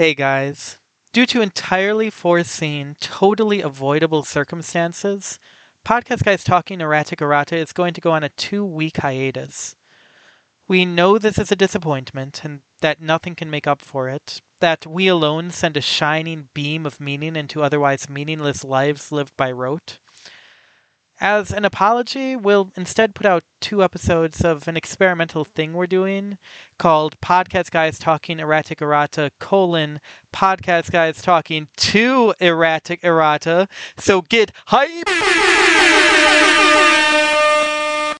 Hey guys. Due to entirely foreseen, totally avoidable circumstances, Podcast Guys Talking Erratic Errata is going to go on a two week hiatus. We know this is a disappointment and that nothing can make up for it, that we alone send a shining beam of meaning into otherwise meaningless lives lived by rote. As an apology, we'll instead put out two episodes of an experimental thing we're doing called Podcast Guys Talking Erratic Errata colon Podcast Guys Talking to Erratic Errata. So get hype!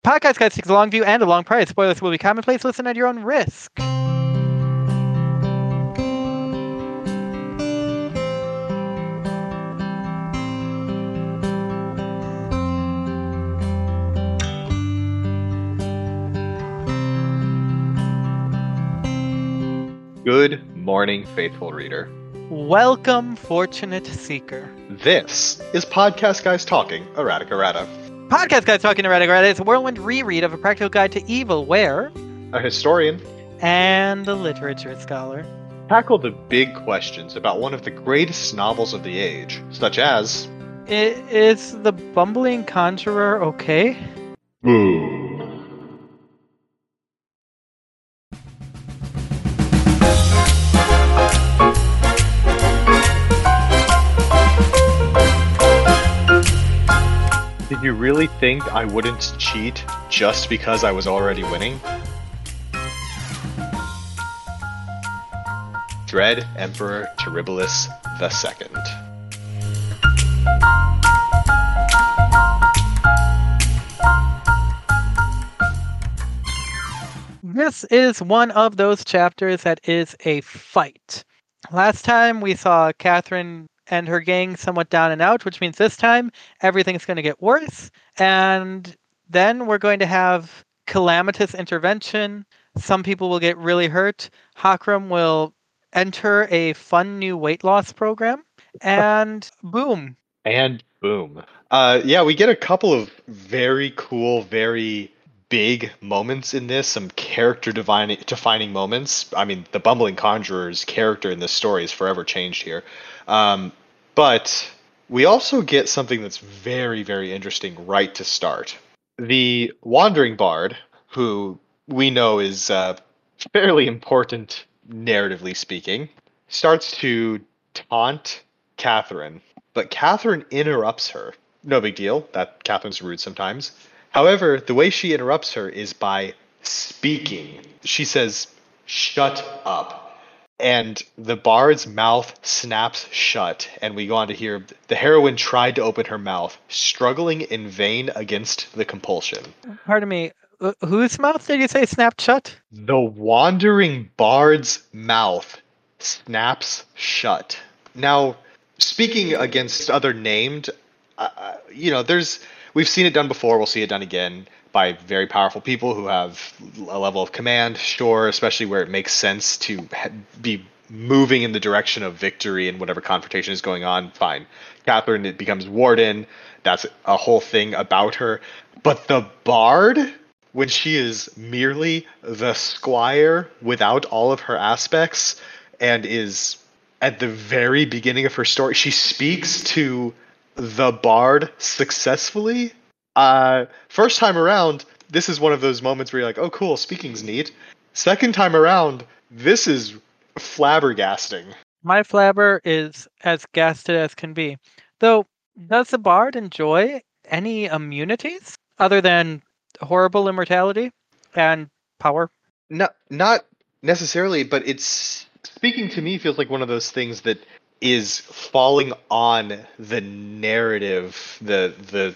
Podcast Guys takes a long view and a long price. Spoilers will be commonplace. Listen at your own risk. Good morning, faithful reader. Welcome, fortunate seeker. This is Podcast Guys Talking Erratic Errata, Podcast Guys Talking Erratic Errata is a whirlwind reread of A Practical Guide to Evil, where a historian. and a literature scholar. Tackle the big questions about one of the greatest novels of the age, such as I- Is the bumbling conjurer okay? Boo. You really think I wouldn't cheat just because I was already winning? Dread Emperor Terribilis II. This is one of those chapters that is a fight. Last time we saw Catherine and her gang somewhat down and out, which means this time everything's going to get worse. And then we're going to have calamitous intervention. Some people will get really hurt. Hakram will enter a fun new weight loss program. And boom. And boom. Uh, yeah, we get a couple of very cool, very big moments in this. Some character defining defining moments. I mean, the bumbling conjurer's character in this story is forever changed here. Um, but we also get something that's very, very interesting right to start. The wandering bard, who we know is uh, fairly important narratively speaking, starts to taunt Catherine, but Catherine interrupts her. No big deal. That Catherine's rude sometimes. However, the way she interrupts her is by speaking. She says, "Shut up." And the bard's mouth snaps shut, and we go on to hear the heroine tried to open her mouth, struggling in vain against the compulsion. Pardon me. Whose mouth did you say snapped shut? The wandering bard's mouth snaps shut. Now, speaking against other named, uh, uh, you know, there's we've seen it done before. We'll see it done again by very powerful people who have a level of command. Sure, especially where it makes sense to be moving in the direction of victory and whatever confrontation is going on. Fine, Catherine it becomes warden. That's a whole thing about her. But the bard when she is merely the squire without all of her aspects and is at the very beginning of her story she speaks to the bard successfully uh first time around this is one of those moments where you're like oh cool speaking's neat second time around this is flabbergasting My flabber is as gasted as can be. Though, does the bard enjoy any immunities other than horrible immortality and power? not not necessarily but it's speaking to me feels like one of those things that is falling on the narrative the the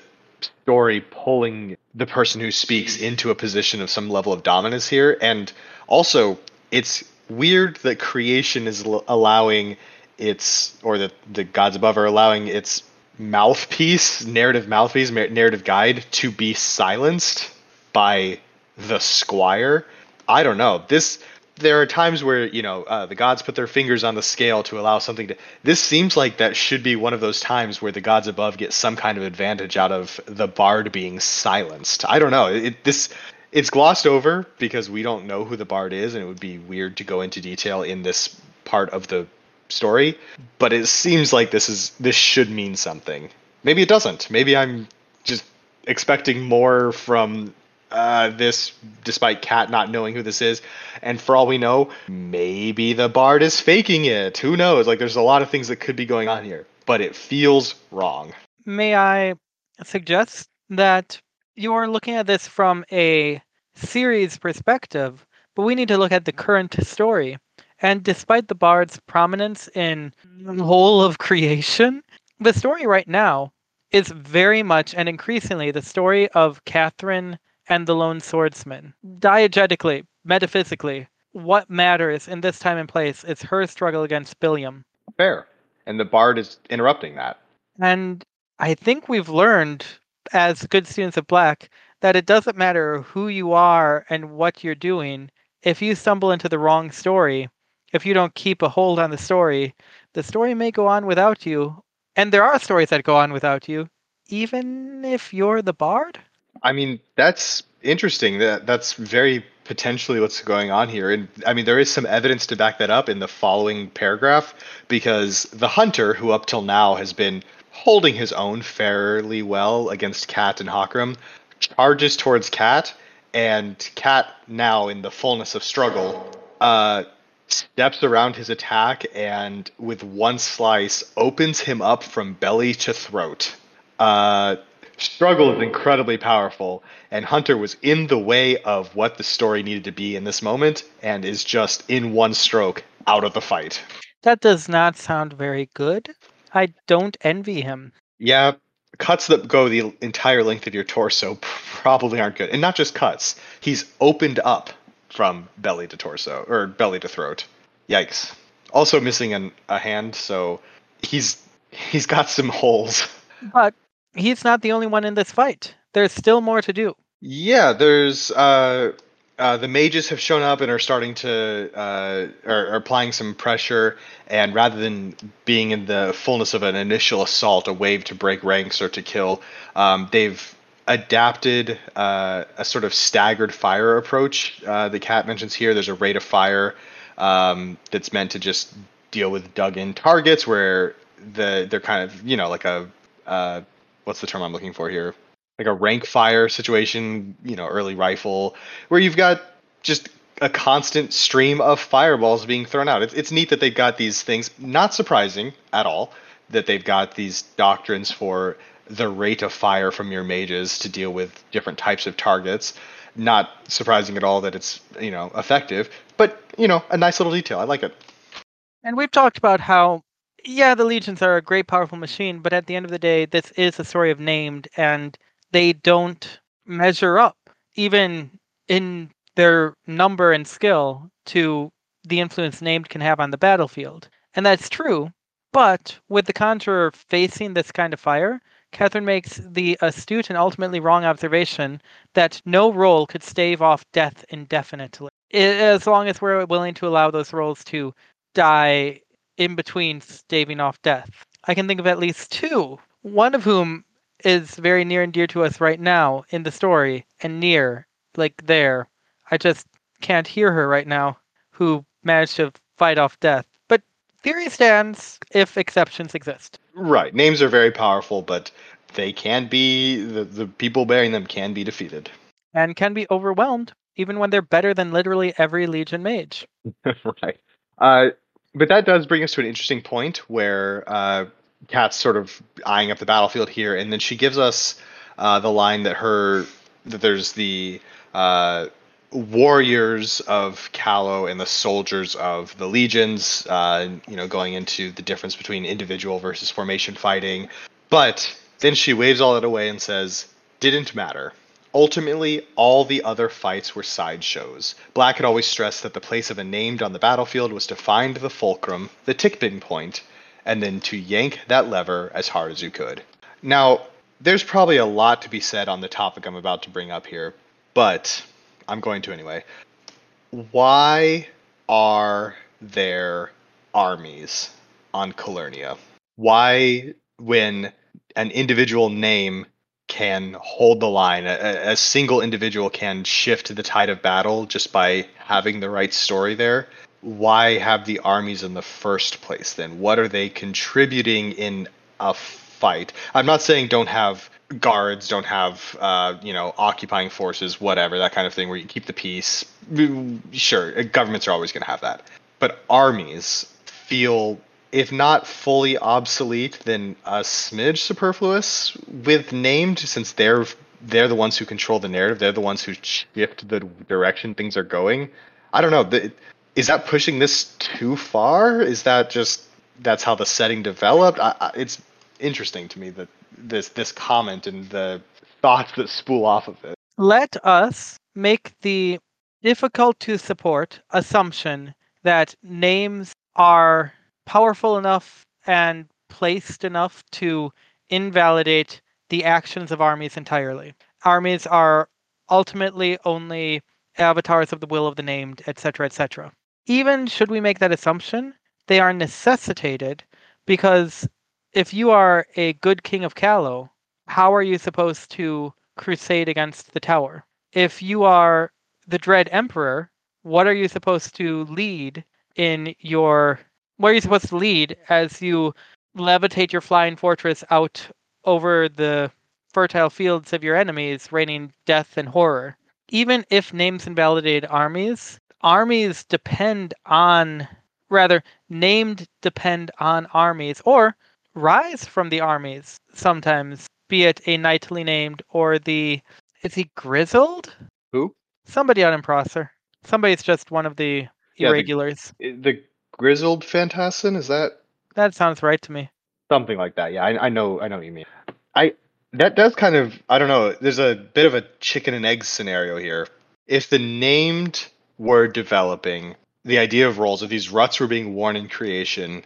story pulling the person who speaks into a position of some level of dominance here. And also it's weird that creation is allowing its or that the gods above are allowing its mouthpiece narrative mouthpiece narrative guide to be silenced by the squire. I don't know. This there are times where you know uh, the gods put their fingers on the scale to allow something to this seems like that should be one of those times where the gods above get some kind of advantage out of the bard being silenced i don't know it, this it's glossed over because we don't know who the bard is and it would be weird to go into detail in this part of the story, but it seems like this is this should mean something. Maybe it doesn't. Maybe I'm just expecting more from uh, this, despite Kat not knowing who this is. And for all we know, maybe the Bard is faking it. Who knows? Like, there's a lot of things that could be going on here, but it feels wrong. May I suggest that you are looking at this from a series perspective, but we need to look at the current story. And despite the Bard's prominence in the whole of creation, the story right now is very much and increasingly the story of Catherine and the lone swordsman. Diegetically, metaphysically, what matters in this time and place is her struggle against Billiam. Fair. And the bard is interrupting that. And I think we've learned as good students of black that it doesn't matter who you are and what you're doing. If you stumble into the wrong story, if you don't keep a hold on the story, the story may go on without you. And there are stories that go on without you, even if you're the bard. I mean, that's interesting. That that's very potentially what's going on here. And I mean, there is some evidence to back that up in the following paragraph because the hunter, who up till now has been holding his own fairly well against Cat and Hakram, charges towards Cat, and Cat, now in the fullness of struggle, uh, steps around his attack and with one slice opens him up from belly to throat. Uh, struggle is incredibly powerful, and Hunter was in the way of what the story needed to be in this moment, and is just in one stroke out of the fight. That does not sound very good. I don't envy him. Yeah, cuts that go the entire length of your torso probably aren't good, and not just cuts. He's opened up from belly to torso or belly to throat. Yikes! Also missing an, a hand, so he's he's got some holes. But he's not the only one in this fight. There's still more to do. Yeah, there's uh, uh, the mages have shown up and are starting to uh, are, are applying some pressure. And rather than being in the fullness of an initial assault, a wave to break ranks or to kill, um, they've adapted uh, a sort of staggered fire approach. Uh, the cat mentions here. There's a rate of fire um, that's meant to just deal with dug in targets where the they're kind of you know like a uh, what's the term I'm looking for here? Like a rank fire situation, you know, early rifle, where you've got just a constant stream of fireballs being thrown out. It's, it's neat that they've got these things. Not surprising at all that they've got these doctrines for the rate of fire from your mages to deal with different types of targets. Not surprising at all that it's you know effective, but you know a nice little detail. I like it. And we've talked about how yeah, the legions are a great, powerful machine, but at the end of the day, this is a story of named, and they don't measure up, even in their number and skill, to the influence named can have on the battlefield. And that's true, but with the conjurer facing this kind of fire, Catherine makes the astute and ultimately wrong observation that no role could stave off death indefinitely, as long as we're willing to allow those roles to die in between staving off death. I can think of at least two, one of whom is very near and dear to us right now in the story, and near, like there. I just can't hear her right now, who managed to fight off death. But theory stands if exceptions exist. Right. Names are very powerful, but they can be, the, the people bearing them can be defeated. And can be overwhelmed, even when they're better than literally every Legion mage. right. Uh, but that does bring us to an interesting point where uh, Kat's sort of eyeing up the battlefield here, and then she gives us uh, the line that her that there's the uh, warriors of Callow and the soldiers of the legions. Uh, you know, going into the difference between individual versus formation fighting, but then she waves all that away and says, "Didn't matter." Ultimately, all the other fights were sideshows. Black had always stressed that the place of a named on the battlefield was to find the fulcrum, the tipping point, and then to yank that lever as hard as you could. Now, there's probably a lot to be said on the topic I'm about to bring up here, but I'm going to anyway. Why are there armies on Calernia? Why, when an individual name can hold the line. A, a, single individual can shift the tide of battle just by having the right story there. why have the armies in the first place then? What are they contributing in a fight? I'm not saying don't have guards, don't have uh, you know occupying forces, whatever that kind of thing, where you keep the peace. Sure, governments are always going to have that, but armies feel if not fully obsolete, then a smidge superfluous with named, since they're they're the ones who control the narrative. They're the ones who shift the direction things are going. I don't know. The, is that pushing this too far? Is that just that's how the setting developed? I, I, it's interesting to me that this this comment and the thoughts that spool off of it. Let us make the difficult to support assumption that names are powerful enough and placed enough to invalidate the actions of armies entirely. Armies are ultimately only avatars of the will of the named, etc., etc. Even should we make that assumption, they are necessitated because if you are a good king of Callow, how are you supposed to crusade against the tower? If you are the Dread Emperor, what are you supposed to lead in your where are you supposed to lead as you levitate your flying fortress out over the fertile fields of your enemies, raining death and horror? Even if names invalidate armies, armies depend on, rather, named depend on armies, or rise from the armies sometimes, be it a knightly named or the. Is he grizzled? Who? Somebody on Improsor. Somebody's just one of the irregulars. Yeah, the, the grizzled phantassin is that that sounds right to me. Something like that yeah I, I know i know what you mean. I that does kind of i don't know there's a bit of a chicken and egg scenario here. If the named were developing the idea of roles if these ruts were being worn in creation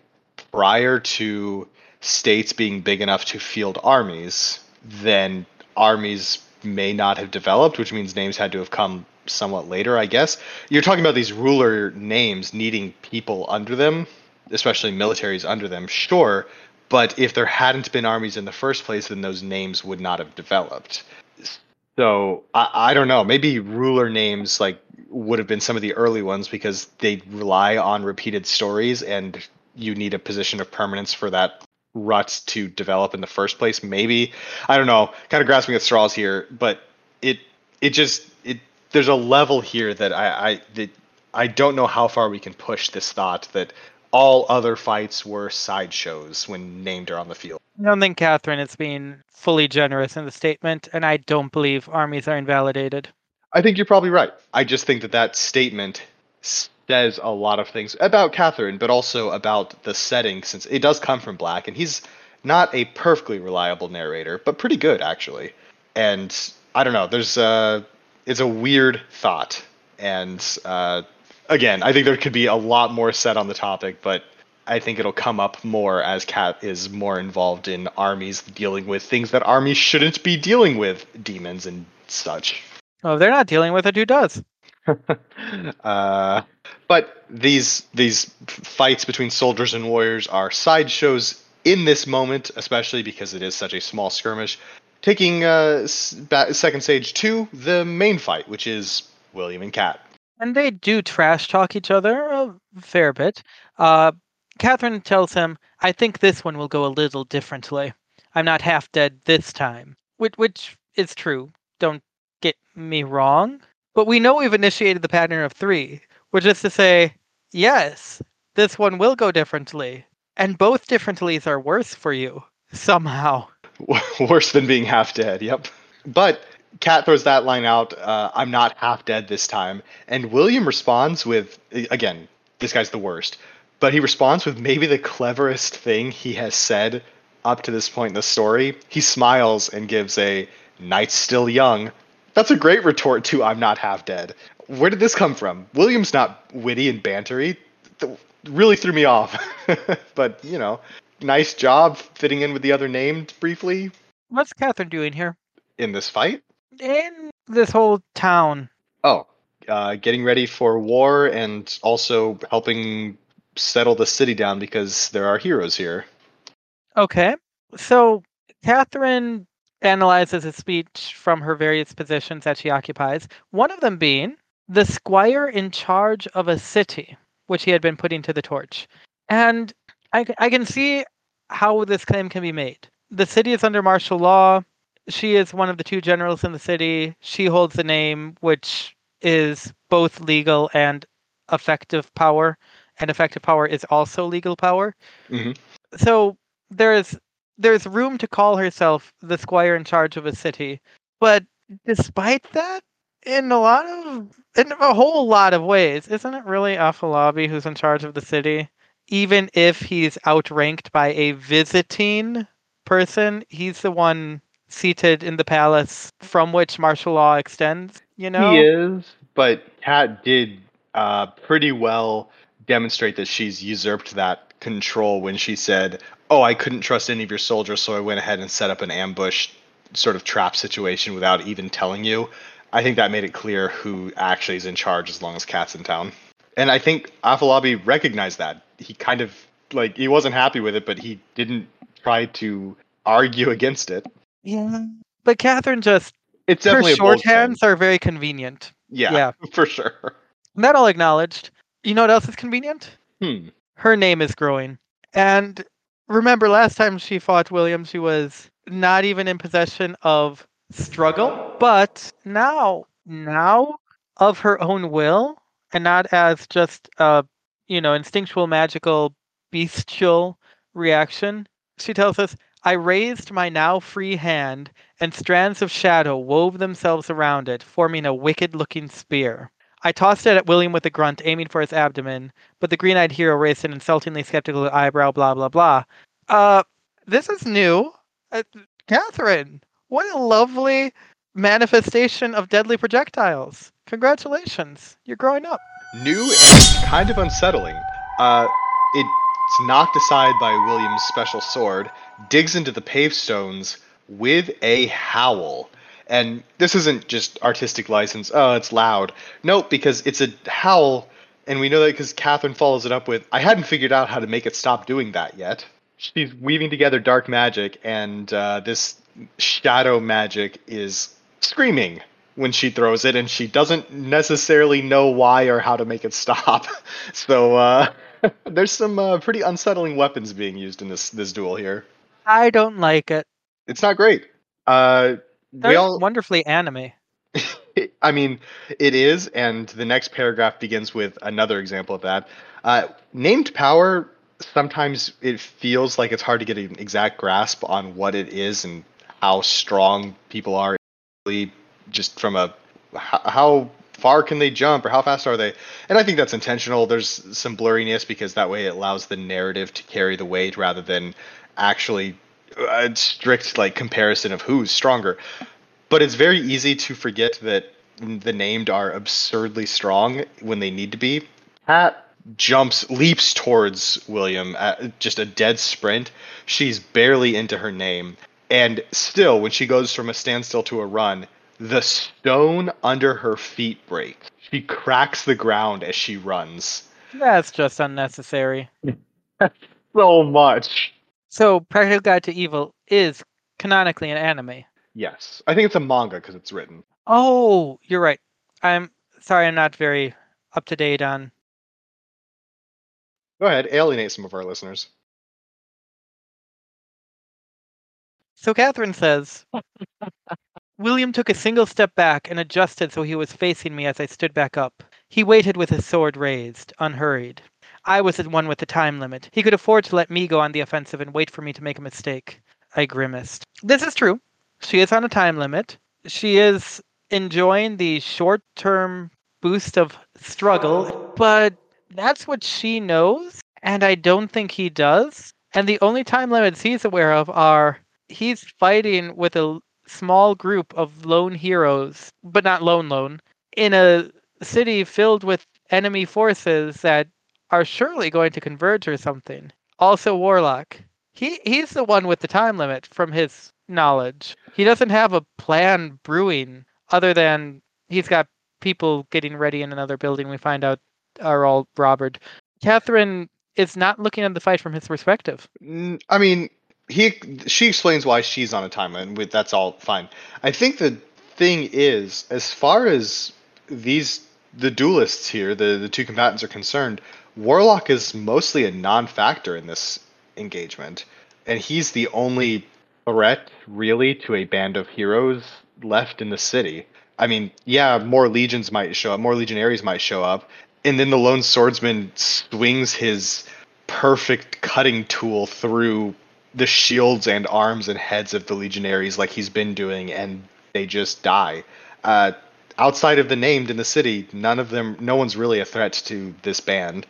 prior to states being big enough to field armies then armies may not have developed which means names had to have come somewhat later, I guess. You're talking about these ruler names needing people under them, especially militaries under them, sure. But if there hadn't been armies in the first place, then those names would not have developed. So I, I don't know. Maybe ruler names like would have been some of the early ones because they rely on repeated stories, and you need a position of permanence for that rut to develop in the first place. Maybe I don't know. Kind of grasping at straws here, but it it just it there's a level here that I, I that I don't know how far we can push this thought that all other fights were sideshows when named are on the field. I don't think Catherine is being fully generous in the statement, and I don't believe armies are invalidated. I think you're probably right. I just think that that statement says a lot of things about Catherine, but also about the setting, since it does come from Black, and he's not a perfectly reliable narrator, but pretty good actually. And I don't know. There's uh, it's a weird thought, and uh, again, I think there could be a lot more said on the topic, but I think it'll come up more as Cat is more involved in armies dealing with things that armies shouldn't be dealing with, demons and such. Oh, they're not dealing with it. Who does? uh, but these these fights between soldiers and warriors are sideshows in this moment, especially because it is such a small skirmish taking uh, second stage to the main fight, which is William and Cat. And they do trash talk each other a fair bit. Uh, Catherine tells him, I think this one will go a little differently. I'm not half dead this time. Which, which is true. Don't get me wrong. But we know we've initiated the pattern of three, which is to say, yes, this one will go differently. And both differentlies are worse for you, somehow. worse than being half dead. Yep. But Cat throws that line out. Uh, I'm not half dead this time, and William responds with again, this guy's the worst. But he responds with maybe the cleverest thing he has said up to this point in the story. He smiles and gives a "Night's still young." That's a great retort to "I'm not half dead." Where did this come from? William's not witty and bantery. Really threw me off. but you know, nice job fitting in with the other named briefly. What's Catherine doing here? In this fight? In this whole town. Oh, uh, getting ready for war and also helping settle the city down because there are heroes here. Okay. So Catherine analyzes a speech from her various positions that she occupies, one of them being the squire in charge of a city. which he had been putting to the torch. And I, I can see how this claim can be made. The city is under martial law. She is one of the two generals in the city. She holds the name, which is both legal and effective power. And effective power is also legal power. Mhm. So there's there's room to call herself the squire in charge of a city. But despite that, in a lot of in a whole lot of ways, isn't it really Afalabi who's in charge of the city? Even if he's outranked by a visiting person, he's the one seated in the palace from which martial law extends, you know? He is, but Kat did uh, pretty well demonstrate that she's usurped that control when she said, "Oh, I couldn't trust any of your soldiers, so I went ahead and set up an ambush sort of trap situation without even telling you." I think that made it clear who actually is in charge as long as Kat's in town. And I think Afalabi recognized that. He kind of like he wasn't happy with it, but he didn't try to argue against it. Yeah. But Catherine just It's her definitely claim. shorthands are very convenient. Yeah, yeah. for sure. That all acknowledged. You know what else is convenient? Hmm. her name is growing. And remember, last time she fought William, she was not even in possession of struggle, but now, now of her own will, and not as just a, you know, instinctual, magical, bestial reaction. She tells us, I raised my now free hand, and strands of shadow wove themselves around it, forming a wicked looking spear. I tossed it at William with a grunt, aiming for his abdomen, but the green eyed hero raised an insultingly skeptical eyebrow, blah, blah, blah. Uh, this is new. Uh, Catherine, what a lovely manifestation of deadly projectiles. Congratulations. You're growing up. new and kind of unsettling. Uh, it's knocked aside by William's special sword, digs into the pave stones with a howl. And this isn't just artistic license, oh, it's loud. Nope, because it's a howl, and we know that because Catherine follows it up with, I hadn't figured out how to make it stop doing that yet. She's weaving together dark magic, and uh, this shadow magic is screaming when she throws it, and she doesn't necessarily know why or how to make it stop. So uh, there's some uh, pretty unsettling weapons being used in this this duel here. I don't like it. It's not great. Uh, we That's all, wonderfully anime. I mean, it is, and the next paragraph begins with another example of that. Uh, named power. Sometimes it feels like it's hard to get an exact grasp on what it is and how strong people are just from a how, far can they jump or how fast are they? And i think that's intentional. There's some blurriness because that way it allows the narrative to carry the weight rather than actually a strict like comparison of who's stronger. But it's very easy to forget that the named are absurdly strong when they need to be. Pat jumps leaps towards william at just a dead sprint. She's barely into her name and still when she goes from a standstill to a run the stone under her feet breaks. She cracks the ground as she runs. That's just unnecessary. So much. So, Practical Guide to Evil is canonically an anime. Yes. I think it's a manga because it's written. Oh, you're right. I'm sorry, I'm not very up to date on. Go ahead, alienate some of our listeners. So, Catherine says William took a single step back and adjusted so he was facing me as I stood back up. He waited with his sword raised, unhurried. I was the one with the time limit. He could afford to let me go on the offensive and wait for me to make a mistake. I grimaced. This is true. She is on a time limit. She is enjoying the short term boost of struggle, but that's what she knows, and I don't think he does. And the only time limits he's aware of are he's fighting with a small group of lone heroes, but not lone lone, in a city filled with enemy forces that are surely going to converge or something. Also Warlock. He he's the one with the time limit from his knowledge. He doesn't have a plan brewing other than he's got people getting ready in another building we find out are all robbered. Catherine is not looking at the fight from his perspective. I mean, he she explains why she's on a timeline. that's all fine. I think the thing is, as far as these the duelists here, the the two combatants are concerned, Warlock is mostly a non-factor in this engagement, and he's the only threat really to a band of heroes left in the city. I mean, yeah, more legions might show up, more legionaries might show up, and then the lone swordsman swings his perfect cutting tool through the shields and arms and heads of the legionaries like he's been doing and they just die uh, outside of the named in the city none of them no one's really a threat to this band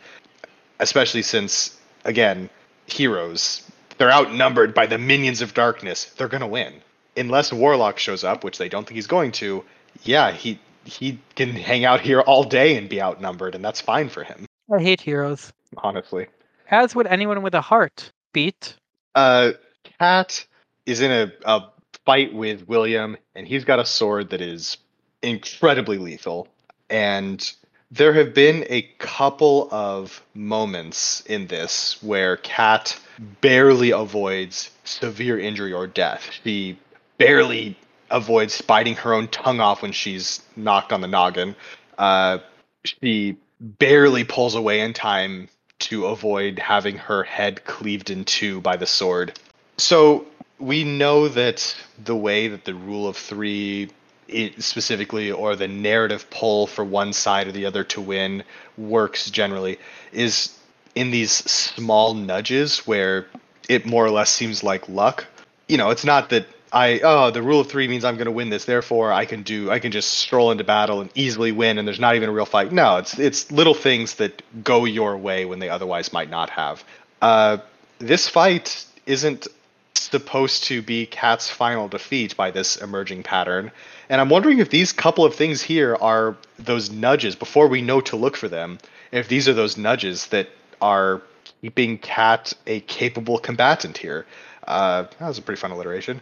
especially since again heroes they're outnumbered by the minions of darkness they're going to win unless warlock shows up which they don't think he's going to yeah he he can hang out here all day and be outnumbered and that's fine for him I hate heroes. honestly As would anyone with a heart. Beat. Uh cat is in a, a fight with william and he's got a sword that is incredibly lethal. And there have been a couple of moments in this where cat barely avoids severe injury or death. She barely avoids biting her own tongue off when she's knocked on the noggin. Uh, she barely pulls away in time to avoid having her head cleaved in two by the sword. So we know that the way that the rule of three specifically or the narrative pull for one side or the other to win works generally is in these small nudges where it more or less seems like luck. You know, it's not that I oh the rule of three means I'm going to win this, therefore I can do I can just stroll into battle and easily win, and there's not even a real fight. No, it's it's little things that go your way when they otherwise might not have. Uh, this fight isn't supposed to be Cat's final defeat by this emerging pattern, and I'm wondering if these couple of things here are those nudges before we know to look for them. If these are those nudges that are keeping Cat a capable combatant here. Uh, that was a pretty fun alliteration.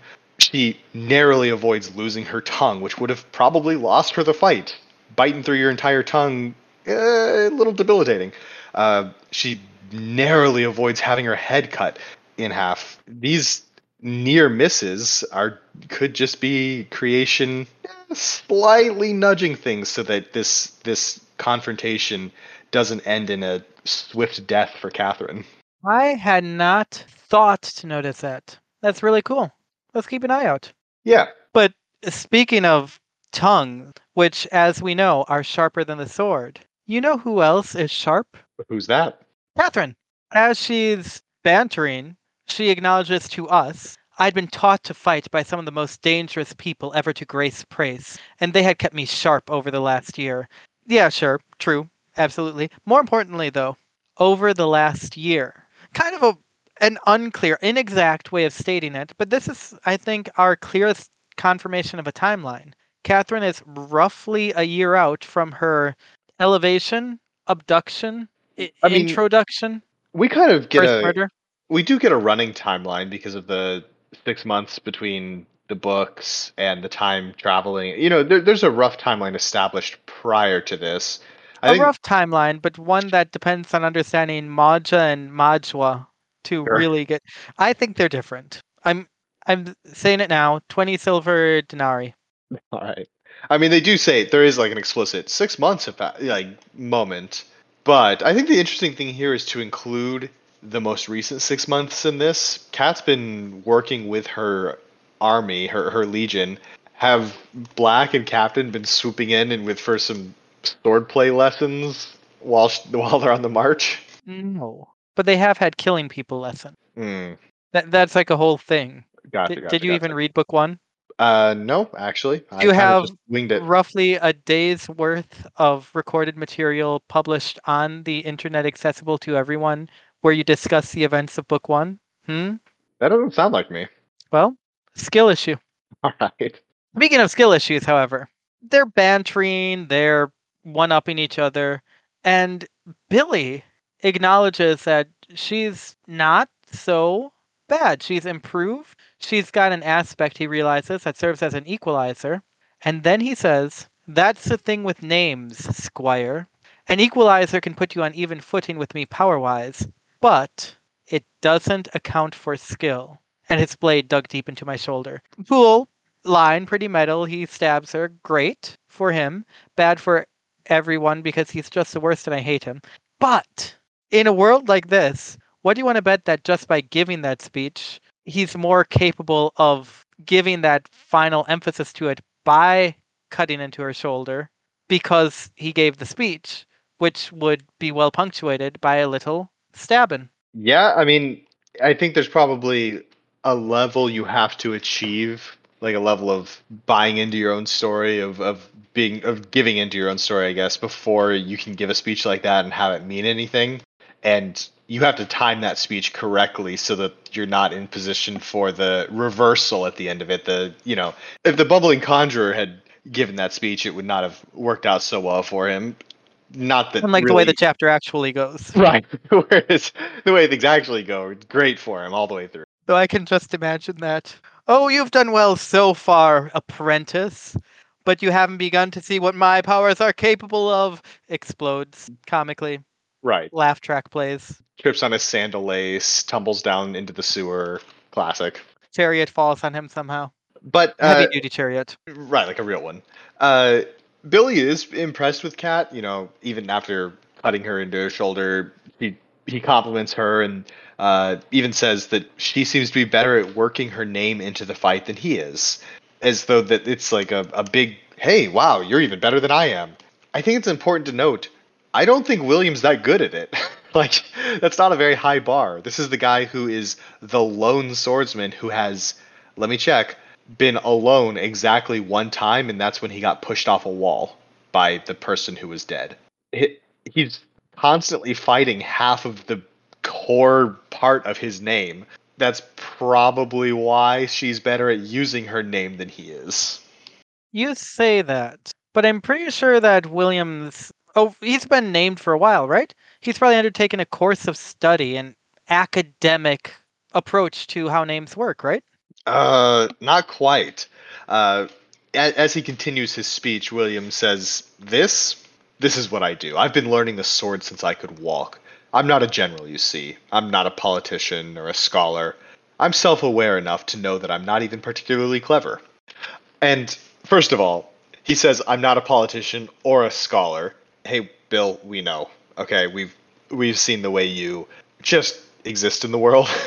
She narrowly avoids losing her tongue, which would have probably lost her the fight. Biting through your entire tongue, eh, a little debilitating. Uh, she narrowly avoids having her head cut in half. These near misses are could just be creation eh, slightly nudging things so that this this confrontation doesn't end in a swift death for Catherine. I had not thought to notice that. That's really cool. Let's keep an eye out. Yeah, But speaking of tongue, which, as we know, are sharper than the sword, you know who else is sharp? who's that? Catherine. As she's bantering, she acknowledges to us I'd been taught to fight by some of the most dangerous people ever to grace Praes, and they had kept me sharp over the last year. Yeah, sure, true, absolutely. More importantly, though, over the last year. Kind of a an unclear, inexact way of stating it, but this is, I think, our clearest confirmation of a timeline. Catherine is roughly a year out from her elevation, abduction, i- I mean, introduction, We kind of get first a murder. we do get a running timeline because of the six months between the books and the time traveling. You know, there, there's a rough timeline established prior to this. I a think rough timeline, but one that depends on understanding Maja and Majwa to Sure. really get. I think they're different. I'm I'm saying it now. Twenty silver denarii. All right. I mean, they do say there is like an explicit six months of that, like moment, but I think the interesting thing here is to include the most recent six months in this. Kat's been working with her army, her her legion. Have Black and Captain been swooping in and with for some swordplay lessons while sh- while they're on the march? No, but they have had killing people lesson. Hmm. That that's like a whole thing. Gotcha. Did, gotcha, did you even read book one? Uh, no, actually. I You have just winged it. Roughly a day's worth of recorded material published on the internet, accessible to everyone, where you discuss the events of book one. Hmm. That doesn't sound like me. Well, skill issue. All right. Speaking of skill issues, however, they're bantering, they're one upping each other, and Billy acknowledges that she's not so bad. She's improved. She's got an aspect, he realizes, that serves as an equalizer. And then he says, That's the thing with names, Squire. An equalizer can put you on even footing with me power wise, but it doesn't account for skill. And his blade dug deep into my shoulder. Cool line, pretty metal. He stabs her. Great for him. Bad for everyone because he's just the worst and I hate him. But in a world like this, what do you want to bet that just by giving that speech, he's more capable of giving that final emphasis to it by cutting into her shoulder because he gave the speech, which would be well punctuated by a little stabbing. Yeah, I mean, I think there's probably a level you have to achieve, like a level of buying into your own story, of, of being of giving into your own story, I guess, before you can give a speech like that and have it mean anything. And you have to time that speech correctly so that you're not in position for the reversal at the end of it. The you know, if the bumbling conjurer had given that speech, it would not have worked out so well for him. Not that Unlike the way the chapter actually goes. right, whereas the way things actually go, great for him all the way through. So I can just imagine that. Oh, you've done well so far, apprentice, but you haven't begun to see what my powers are capable of. Explodes comically. Right. Laugh track plays. Trips on his sandal lace, tumbles down into the sewer. Classic. Chariot falls on him somehow. But Heavy uh, duty chariot. right, like a real one. Uh, Billy is impressed with Kat. You know, even after cutting her into her shoulder, he he compliments her and uh, even says that she seems to be better at working her name into the fight than he is, as though that it's like a, a big hey, wow, you're even better than I am. I think it's important to note. I don't think William's that good at it. like that's not a very high bar. This is the guy who is the lone swordsman who has, let me check, been alone exactly one time, and that's when he got pushed off a wall by the person who was dead. He- He's constantly fighting half of the core part of his name. That's probably why she's better at using her name than he is. You say that, but I'm pretty sure that Williams. Oh, he's been named for a while, right? He's probably undertaken a course of study and academic approach to how names work, right? Uh, not quite. Uh, as, as he continues his speech, William says, "This, this is what I do. I've been learning the sword since I could walk. I'm not a general, you see. I'm not a politician or a scholar. I'm self-aware enough to know that I'm not even particularly clever. And first of all, he says, "I'm not a politician or a scholar." Hey, Bill, we know. Okay, we've we've seen the way you just exist in the world.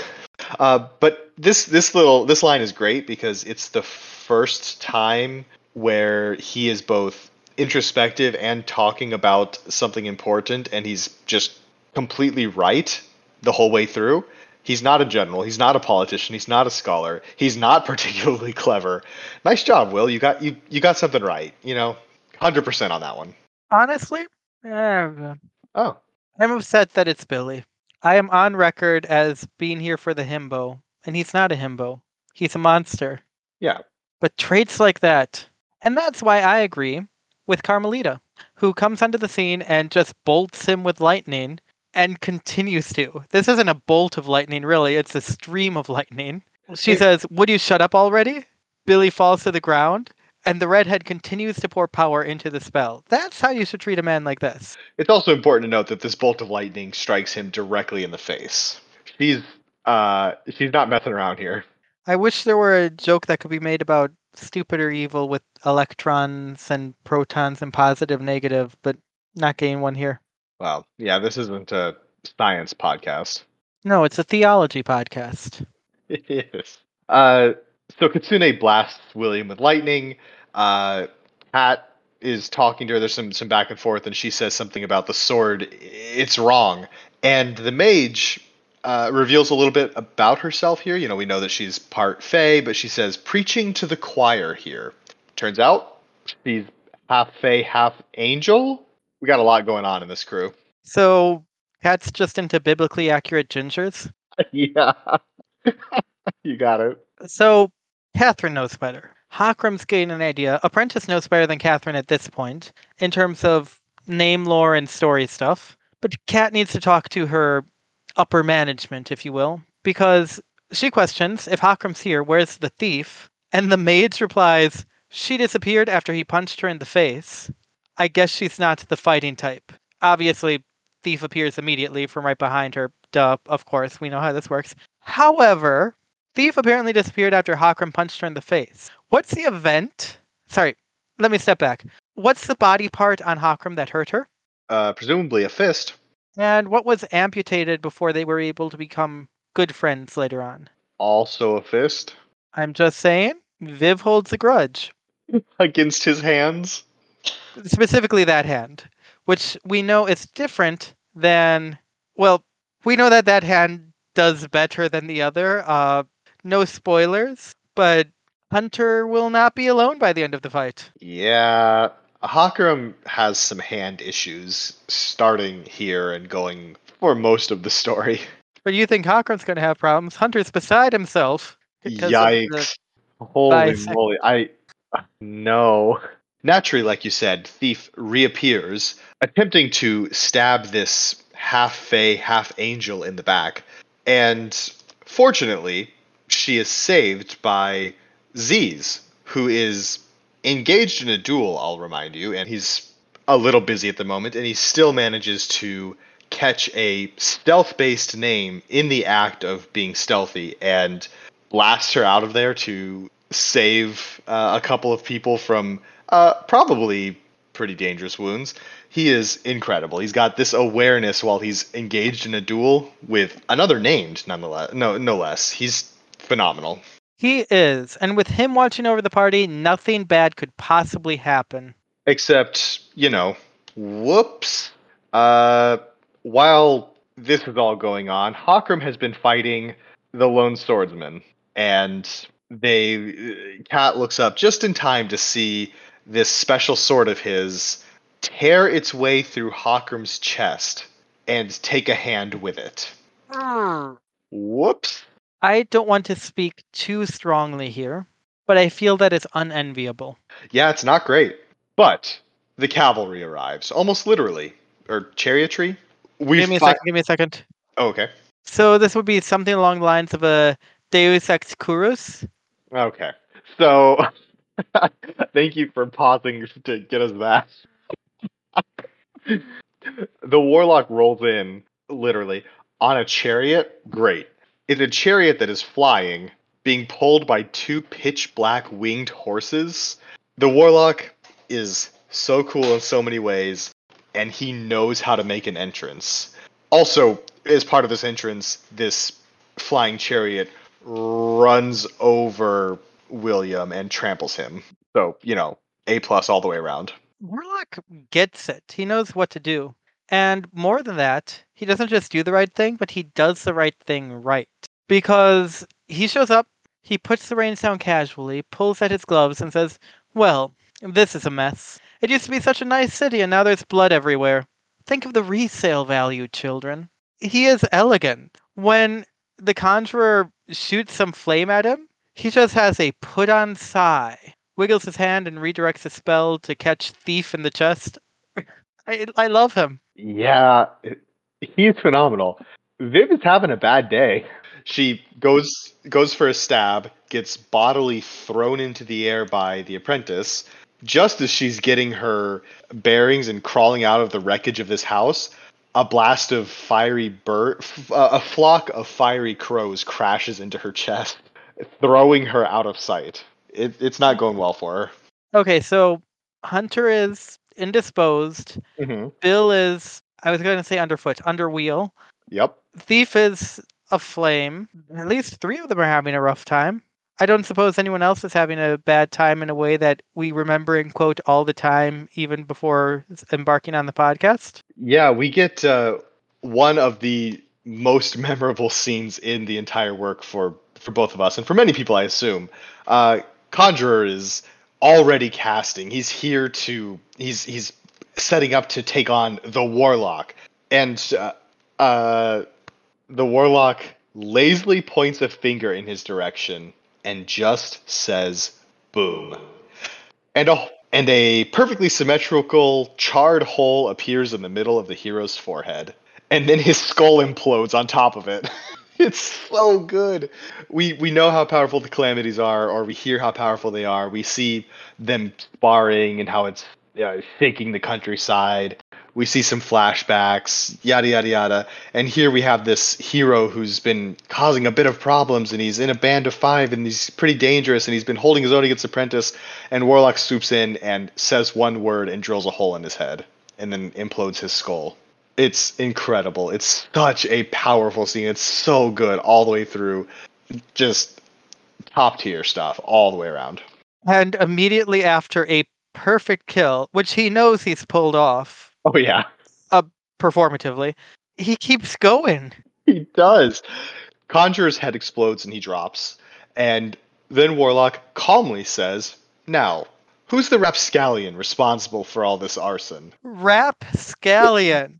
Uh, but this this little this line is great because it's the first time where he is both introspective and talking about something important, and he's just completely right the whole way through. He's not a general. He's not a politician. He's not a scholar. He's not particularly clever. Nice job, Will. You got you you got something right. You know, hundred percent on that one. Honestly, eh, Oh, I'm upset that it's Billy. I am on record as being here for the himbo, and he's not a himbo. He's a monster. yeah. But traits like that, and that's why I agree with Carmelita, who comes onto the scene and just bolts him with lightning and continues to. This isn't a bolt of lightning, really, it's a stream of lightning. She says, Would you shut up already? Billy falls to the ground, and the redhead continues to pour power into the spell. That's how you should treat a man like this. It's also important to note that this bolt of lightning strikes him directly in the face. She's uh she's not messing around here. I wish there were a joke that could be made about stupid or evil with electrons and protons and positive, negative, but not getting one here. Well, yeah, this isn't a science podcast. No, it's a theology podcast. It is. Uh, so Kitsune blasts William with lightning. Uh, Kat is talking to her. There's some some back and forth, and she says something about the sword. It's wrong. And the mage uh, reveals a little bit about herself here. You know, we know that she's part Fey, but she says preaching to the choir here. Turns out she's half Fey, half angel. We got a lot going on in this crew. So, Cat's just into biblically accurate gingers. yeah, you got it. So, Catherine knows better. Hakram's getting an idea. Apprentice knows better than Catherine at this point in terms of name lore and story stuff. But Kat needs to talk to her upper management, if you will, because she questions if Hakram's here, where's the thief? And the mage replies, she disappeared after he punched her in the face. I guess she's not the fighting type. Obviously, thief appears immediately from right behind her. Duh, of course, we know how this works. However, Thief apparently disappeared after Hakram punched her in the face. What's the event? Sorry, let me step back. What's the body part on Hakram that hurt her? Uh, presumably a fist. And what was amputated before they were able to become good friends later on? Also a fist I'm just saying, Viv holds a grudge. against his hands. Specifically that hand, which we know is different than, well, we know that that hand does better than the other. Uh, no spoilers, but Hunter will not be alone by the end of the fight. Yeah, Hakram has some hand issues starting here and going for most of the story. But you think Hakram's going to have problems? Hunter's beside himself. Yikes. Holy bisect- moly. I no. Naturally, like you said, Thief reappears, attempting to stab this half fae, half angel in the back. And fortunately, she is saved by Zeze, who is engaged in a duel, I'll remind you, and he's a little busy at the moment, and he still manages to catch a stealth based name in the act of being stealthy and blast her out of there to save uh, a couple of people from uh, probably pretty dangerous wounds. He is incredible. He's got this awareness while he's engaged in a duel with another named, nonetheless. No, no less. He's phenomenal. He is. And with him watching over the party, nothing bad could possibly happen. Except, you know, whoops. Uh, while this is all going on, Hakram has been fighting the lone swordsman, and they Kat looks up just in time to see this special sword of his tear its way through Hakram's chest and take a hand with it. Whoops. I don't want to speak too strongly here, but I feel that it's unenviable. Yeah, it's not great. But the cavalry arrives, almost literally. Or chariotry? We give me a fi- second. Give me a second. Oh, okay. So this would be something along the lines of a Deus Ex Curus. Okay. So thank you for pausing to get us that. the warlock rolls in literally on a chariot. Great. It's a chariot that is flying, being pulled by two pitch black winged horses. The warlock is so cool in so many ways, and he knows how to make an entrance. Also, as part of this entrance, this flying chariot runs over William and tramples him. So, you know, A plus all the way around. Warlock gets it. He knows what to do. And more than that, he doesn't just do the right thing, but he does the right thing right. Because he shows up, he puts the reins down casually, pulls at his gloves, and says, Well, this is a mess. It used to be such a nice city, and now there's blood everywhere. Think of the resale value, children. He is elegant. When the conjurer shoots some flame at him, he just has a put on sigh, wiggles his hand, and redirects a spell to catch Thief in the chest. I, I love him. Yeah, he's phenomenal. Viv is having a bad day. She goes goes for a stab, gets bodily thrown into the air by the apprentice. Just as she's getting her bearings and crawling out of the wreckage of this house, a blast of fiery bird, uh, a flock of fiery crows crashes into her chest, throwing her out of sight. It, it's not going well for her. Okay, so Hunter is indisposed. Mm-hmm. Bill is, I was going to say underfoot, under wheel. Yep. Thief is aflame. At least three of them are having a rough time. I don't suppose anyone else is having a bad time in a way that we remember and quote all the time, even before embarking on the podcast. Yeah, we get uh, one of the most memorable scenes in the entire work for for both of us and for many people, I assume. Uh, Conjurer is already casting. He's here to. He's he's setting up to take on the Warlock, and uh, uh, the Warlock lazily points a finger in his direction and just says, "Boom." and a and a perfectly symmetrical charred hole appears in the middle of the hero's forehead and then his skull implodes on top of it it's so good. We we know how powerful the calamities are or we hear how powerful they are. We see them sparring and how it's yeah, shaking the countryside. We see some flashbacks yada yada yada. And here we have this hero who's been causing a bit of problems and he's in a band of five and he's pretty dangerous and he's been holding his own against apprentice. And warlock swoops in and says one word and drills a hole in his head and then implodes his skull It's incredible. It's such a powerful scene. It's so good all the way through. Just top tier stuff all the way around. And immediately after a perfect kill, which he knows he's pulled off Oh yeah, uh, performatively, he keeps going. he does. Conjurer's head explodes and he drops. And then Warlock calmly says, Now, who's the rapscallion responsible for all this arson? Rapscallion.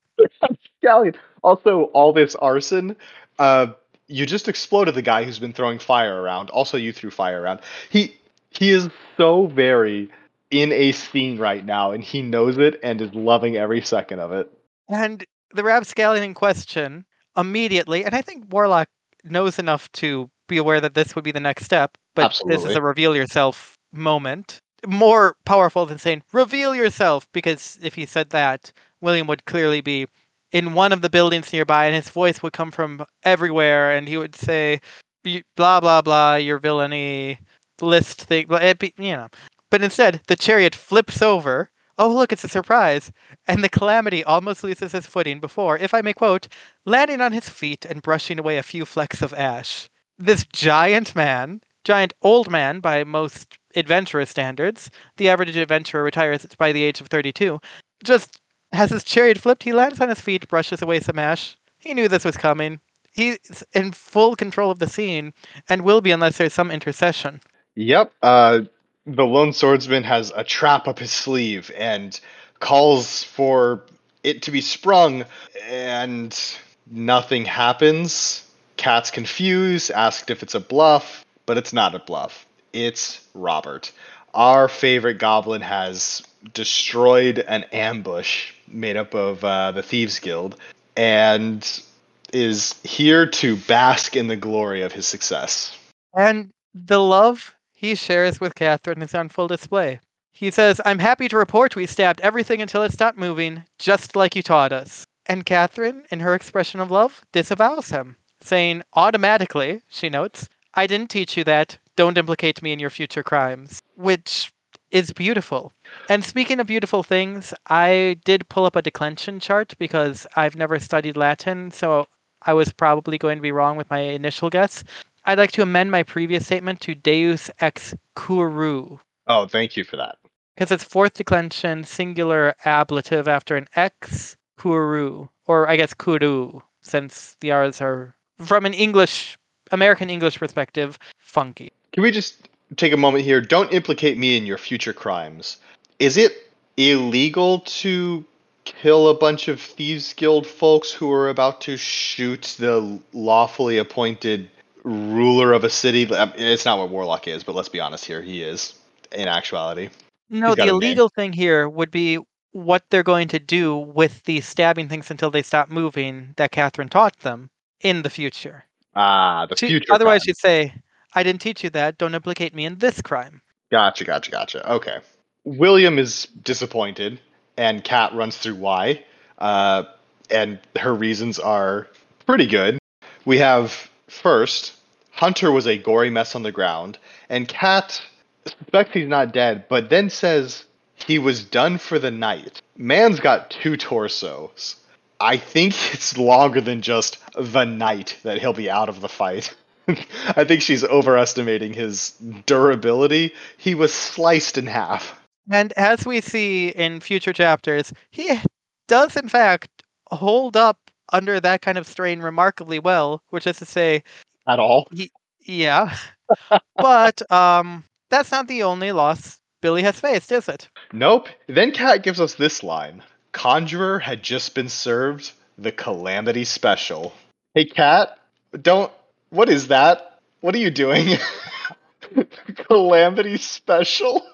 Also, all this arson. Uh, you just exploded the guy who's been throwing fire around. Also, you threw fire around. He he is so very in a scene right now, and he knows it and is loving every second of it. And the rapscallion in question immediately, and I think Warlock knows enough to be aware that this would be the next step, but this is a reveal yourself moment. More powerful than saying reveal yourself, because if he said that, William would clearly be in one of the buildings nearby, and his voice would come from everywhere, and he would say, blah blah blah, your villainy list thing, it'd be- you know. But instead, the chariot flips over. Oh, look, it's a surprise. And the calamity almost loses his footing before, if I may quote, landing on his feet and brushing away a few flecks of ash. This giant man, giant old man by most adventurer standards, the average adventurer retires by the age of 32, just has his chariot flipped, he lands on his feet, brushes away some ash. He knew this was coming. He's in full control of the scene and will be unless there's some intercession. Yep. Uh, the lone swordsman has a trap up his sleeve and calls for it to be sprung, and nothing happens. Cat's confused, asked if it's a bluff, but it's not a bluff. It's Robert. Our favorite goblin has destroyed an ambush made up of uh, the Thieves Guild and is here to bask in the glory of his success. And the love he shares with Catherine is on full display. He says, I'm happy to report we stabbed everything until it stopped moving, just like you taught us. And Catherine, in her expression of love, disavows him, saying automatically, she notes, I didn't teach you that. Don't implicate me in your future crimes. Which is beautiful. And speaking of beautiful things, I did pull up a declension chart because I've never studied Latin, so I was probably going to be wrong with my initial guess. I'd like to amend my previous statement to Deus ex curu, Oh, thank you for that. because it's fourth declension, singular ablative after an ex curu, or I guess kuru, since the R's are from an English, American English perspective, funky. Can we just take a moment here? Don't implicate me in your future crimes. Is it illegal to kill a bunch of Thieves Guild folks who are about to shoot the lawfully appointed ruler of a city? Um, It's not what Warlock is, but let's be honest here. He is, in actuality. No, the illegal thing here would be what they're going to do with the stabbing things until they stop moving that Catherine taught them in the future. Ah, the She- future. otherwise, she'd say, I didn't teach you that. Don't implicate me in this crime. Gotcha, gotcha, gotcha. Okay. William is disappointed, and Kat runs through why. Uh, and her reasons are pretty good. We have first, Hunter was a gory mess on the ground, and Kat suspects he's not dead, but then says he was done for the night. Man's got two torsos. I think it's longer than just the night that he'll be out of the fight. I think she's overestimating his durability. He was sliced in half. And as we see in future chapters, he does, in fact, hold up under that kind of strain remarkably well, which is to say, At all? yeah. but um, that's not the only loss Billy has faced, is it? Nope. Then Kat gives us this line Conjurer had just been served the Calamity Special. Hey, Kat, don't. What is that? What are you doing? Calamity Special?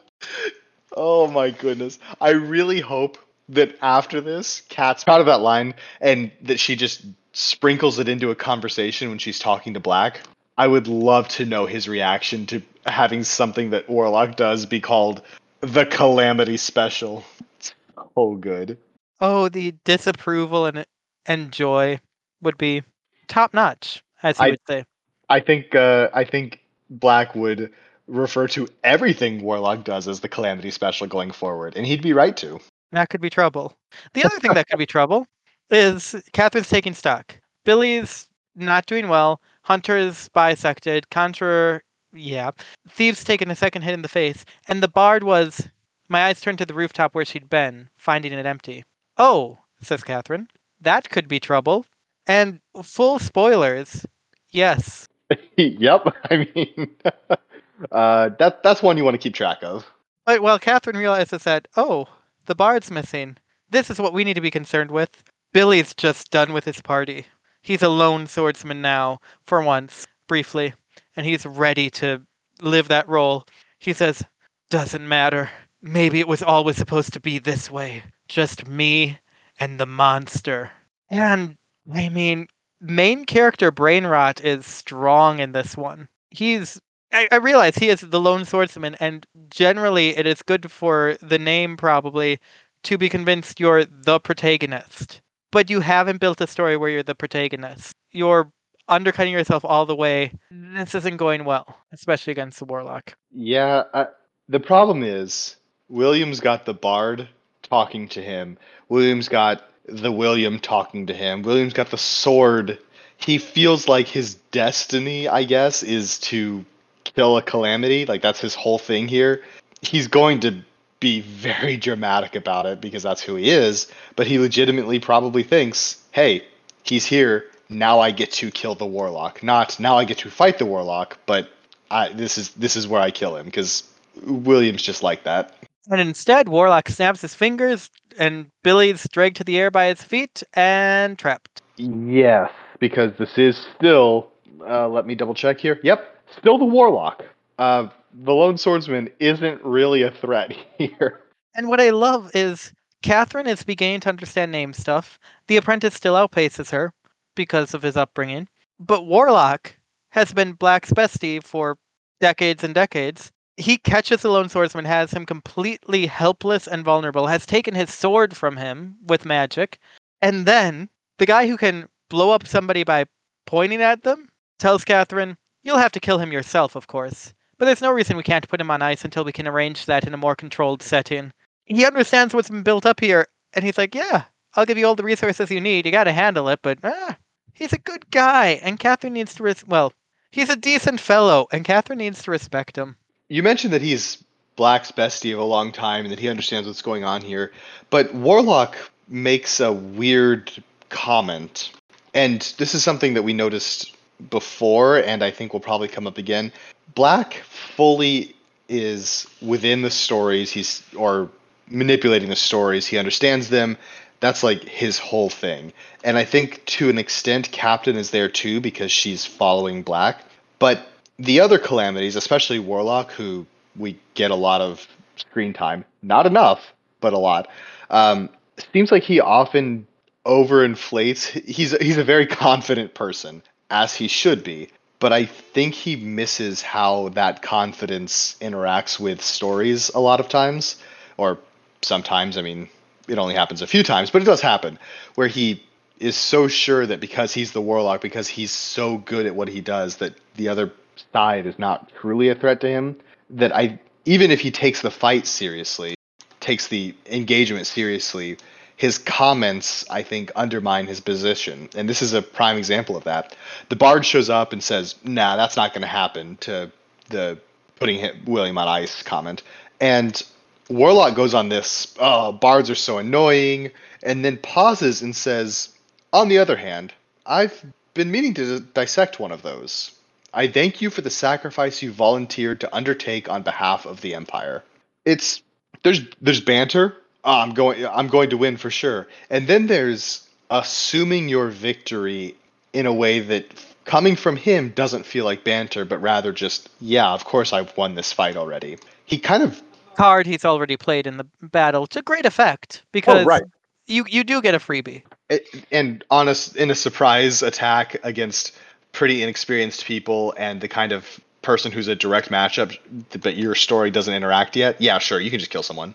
Oh my goodness. I really hope that after this, Kat's proud of that line and that she just sprinkles it into a conversation when she's talking to Black. I would love to know his reaction to having something that Warlock does be called the Calamity Special. It's so good. Oh, the disapproval and and joy would be top notch, as I- would say. I think uh, I think Black would refer to everything Warlock does as the Calamity Special going forward, and he'd be right to. That could be trouble. The other thing that could be trouble is Catherine's taking stock. Billy's not doing well. Hunter is bisected. Conjurer, yeah. Thieves taking a second hit in the face. And the bard was, my eyes turned to the rooftop where she'd been, finding it empty. Oh, says Catherine. That could be trouble. And full spoilers. Yes. yep. I mean, uh, that that's one you want to keep track of. But while Catherine realizes that, oh, the bard's missing, this is what we need to be concerned with. Billy's just done with his party. He's a lone swordsman now, for once, briefly, and he's ready to live that role. He says, Doesn't matter. Maybe it was always supposed to be this way. Just me and the monster. And, I mean, main character brain rot is strong in this one. He's I, I realize he is the lone swordsman, and generally it is good for the name probably to be convinced you're the protagonist but you haven't built a story where you're the protagonist. You're undercutting yourself all the way. This isn't going well, especially against the Warlock. Yeah, I, the problem is Williams got the Bard talking to him. Williams got the William talking to him. William's got the sword. He feels like his destiny, I guess, is to kill a calamity. Like that's his whole thing here. He's going to be very dramatic about it because that's who he is, but he legitimately probably thinks, hey, he's here. Now I get to kill the warlock. Not now I get to fight the warlock, but I, this is this is where I kill him because William's just like that. And instead, Warlock snaps his fingers, and Billy's dragged to the air by his feet and trapped. Yes, because this is still. Uh, let me double check here. Yep, still the Warlock. Uh, the lone swordsman isn't really a threat here. And what I love is Catherine is beginning to understand name stuff. The apprentice still outpaces her because of his upbringing. But Warlock has been Black's bestie for decades and decades. He catches the lone swordsman, has him completely helpless and vulnerable, has taken his sword from him with magic, and then the guy who can blow up somebody by pointing at them tells Catherine, You'll have to kill him yourself, of course. But there's no reason we can't put him on ice until we can arrange that in a more controlled setting. He understands what's been built up here, and he's like, yeah, I'll give you all the resources you need. You gotta handle it, but ah, he's a good guy, and Catherine needs to, res- well, he's a decent fellow, and Catherine needs to respect him. You mentioned that he's Black's bestie of a long time and that he understands what's going on here, but Warlock makes a weird comment, and this is something that we noticed before, and I think will probably come up again. Black fully is within the stories he's or manipulating the stories. He understands them. That's like his whole thing. And I think to an extent Captain is there too because she's following Black. But the other calamities, especially Warlock, who we get a lot of screen time, not enough, but a lot. Um, seems like he often overinflates. He's he's a very confident person, as he should be but I think he misses how that confidence interacts with stories a lot of times, or sometimes. I mean, it only happens a few times, but it does happen where he is so sure that because he's the warlock, because he's so good at what he does, that the other side is not truly a threat to him. That I, even if he takes the fight seriously, takes the engagement seriously, his comments, I think, undermine his position. And this is a prime example of that. The Bard shows up and says, nah, that's not going to happen to the putting him, William on ice comment. And Warlock goes on this, oh, Bards are so annoying, and then pauses and says, on the other hand, I've been meaning to dissect one of those. I thank you for the sacrifice you volunteered to undertake on behalf of the Empire. It's there's there's banter oh, I'm going I'm going to win for sure. And then there's assuming your victory in a way that coming from him doesn't feel like banter, but rather just, yeah, of course I've won this fight already. He kind of card he's already played in the battle to great effect because oh, right. you you do get a freebie. It, and on a, in a surprise attack against pretty inexperienced people and the kind of person who's a direct matchup, but your story doesn't interact yet. Yeah, sure, you can just kill someone.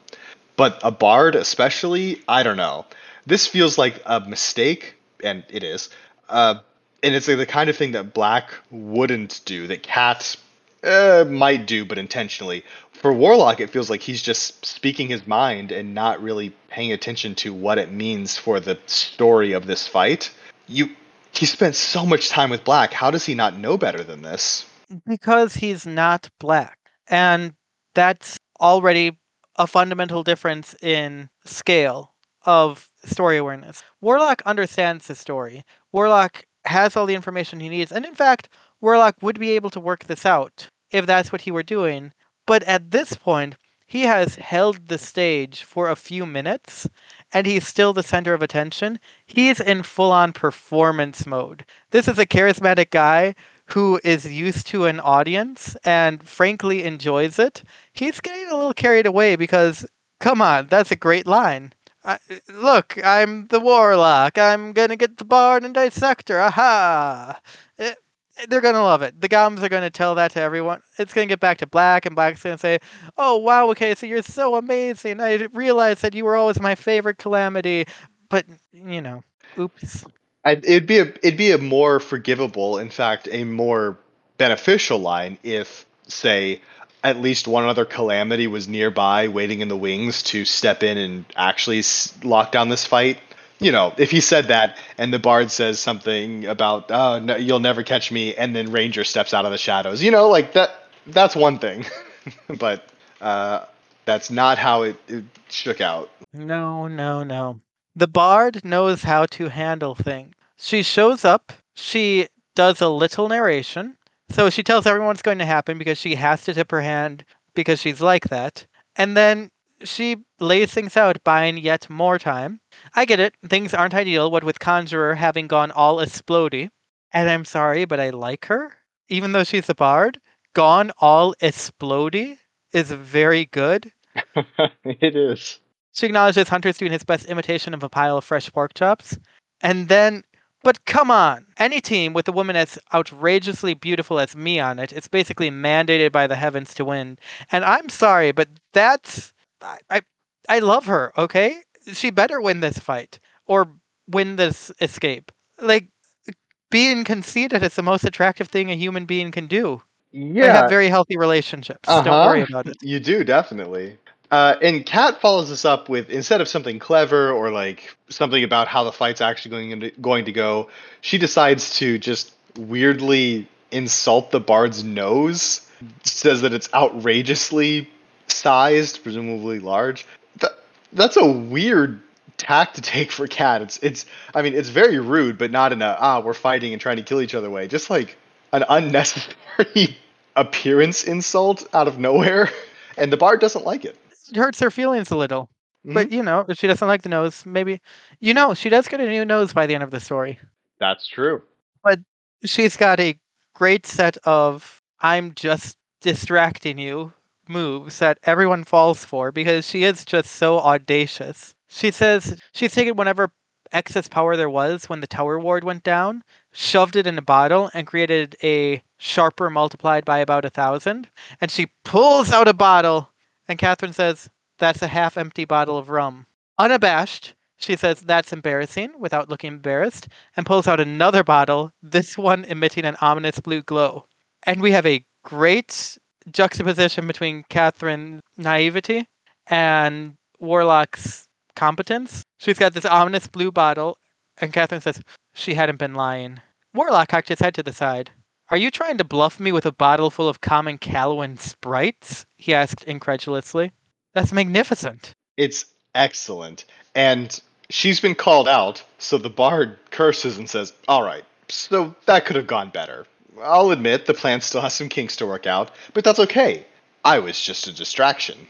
But a bard, especially, I don't know. This feels like a mistake, and it is. Uh, and it's like the kind of thing that Black wouldn't do. That Cat uh, might do, but intentionally. For Warlock, it feels like he's just speaking his mind and not really paying attention to what it means for the story of this fight. You, he spent so much time with Black. How does he not know better than this? Because he's not black, and that's already a fundamental difference in scale of story awareness. Warlock understands the story. Warlock has all the information he needs, and in fact, Warlock would be able to work this out if that's what he were doing. But at this point, he has held the stage for a few minutes and he's still the center of attention. He's in full on performance mode. This is a charismatic guy who is used to an audience and frankly enjoys it. He's getting a little carried away because, come on, that's a great line. I, look, I'm the warlock. I'm gonna get the bard and dissector. Aha! It, they're gonna love it. The goblins are gonna tell that to everyone. It's gonna get back to Black, and Black's gonna say, "Oh wow, okay, so you're so amazing. I realized that you were always my favorite calamity." But you know, oops. I, it'd be a it'd be a more forgivable, in fact, a more beneficial line if, say, at least one other calamity was nearby, waiting in the wings to step in and actually lock down this fight you know, if he said that and the bard says something about, oh, no, you'll never catch me, and then Ranger steps out of the shadows, you know, like that, that's one thing. but uh, that's not how it, it shook out. No, no, no. The bard knows how to handle things. She shows up, she does a little narration. So she tells everyone what's going to happen because she has to tip her hand because she's like that. And then she lays things out, buying yet more time. I get it. Things aren't ideal, what with Conjurer having gone all explody. And I'm sorry, but I like her. Even though she's a bard, gone all explody is very good. it is. She acknowledges Hunter's doing his best imitation of a pile of fresh pork chops. And then, but come on, any team with a woman as outrageously beautiful as me on it, it's basically mandated by the heavens to win. And I'm sorry, but that's I, I, I love her. Okay, she better win this fight or win this escape. Like being conceited is the most attractive thing a human being can do. Yeah, have very healthy relationships. Uh-huh. Don't worry about it. You do definitely. Uh, and Kat follows this up with instead of something clever or like something about how the fight's actually going to, going to go, she decides to just weirdly insult the bard's nose. Says that it's outrageously sized, presumably large. That, that's a weird tack to take for Cat. It's it's I mean it's very rude, but not in a ah we're fighting and trying to kill each other way. Just like an unnecessary appearance insult out of nowhere, and the bard doesn't like it. It hurts her feelings a little. Mm-hmm. But you know, if she doesn't like the nose, maybe you know she does get a new nose by the end of the story. That's true. But she's got a great set of I'm just distracting you moves that everyone falls for because she is just so audacious. She says she's taken whatever excess power there was when the tower ward went down, shoved it in a bottle, and created a sharper multiplied by about a thousand. And she pulls out a bottle, and Catherine says, That's a half empty bottle of rum. Unabashed, she says, That's embarrassing, without looking embarrassed, and pulls out another bottle, this one emitting an ominous blue glow. And we have a great juxtaposition between Catherine's naivety and Warlock's competence. She's got this ominous blue bottle, and Catherine says she hadn't been lying. Warlock cocked his head to the side. Are you trying to bluff me with a bottle full of common Callowan sprites? he asked incredulously. That's magnificent. It's excellent. And she's been called out, so the bard curses and says, All right, so that could have gone better. I'll admit the plan still has some kinks to work out, but that's okay. I was just a distraction.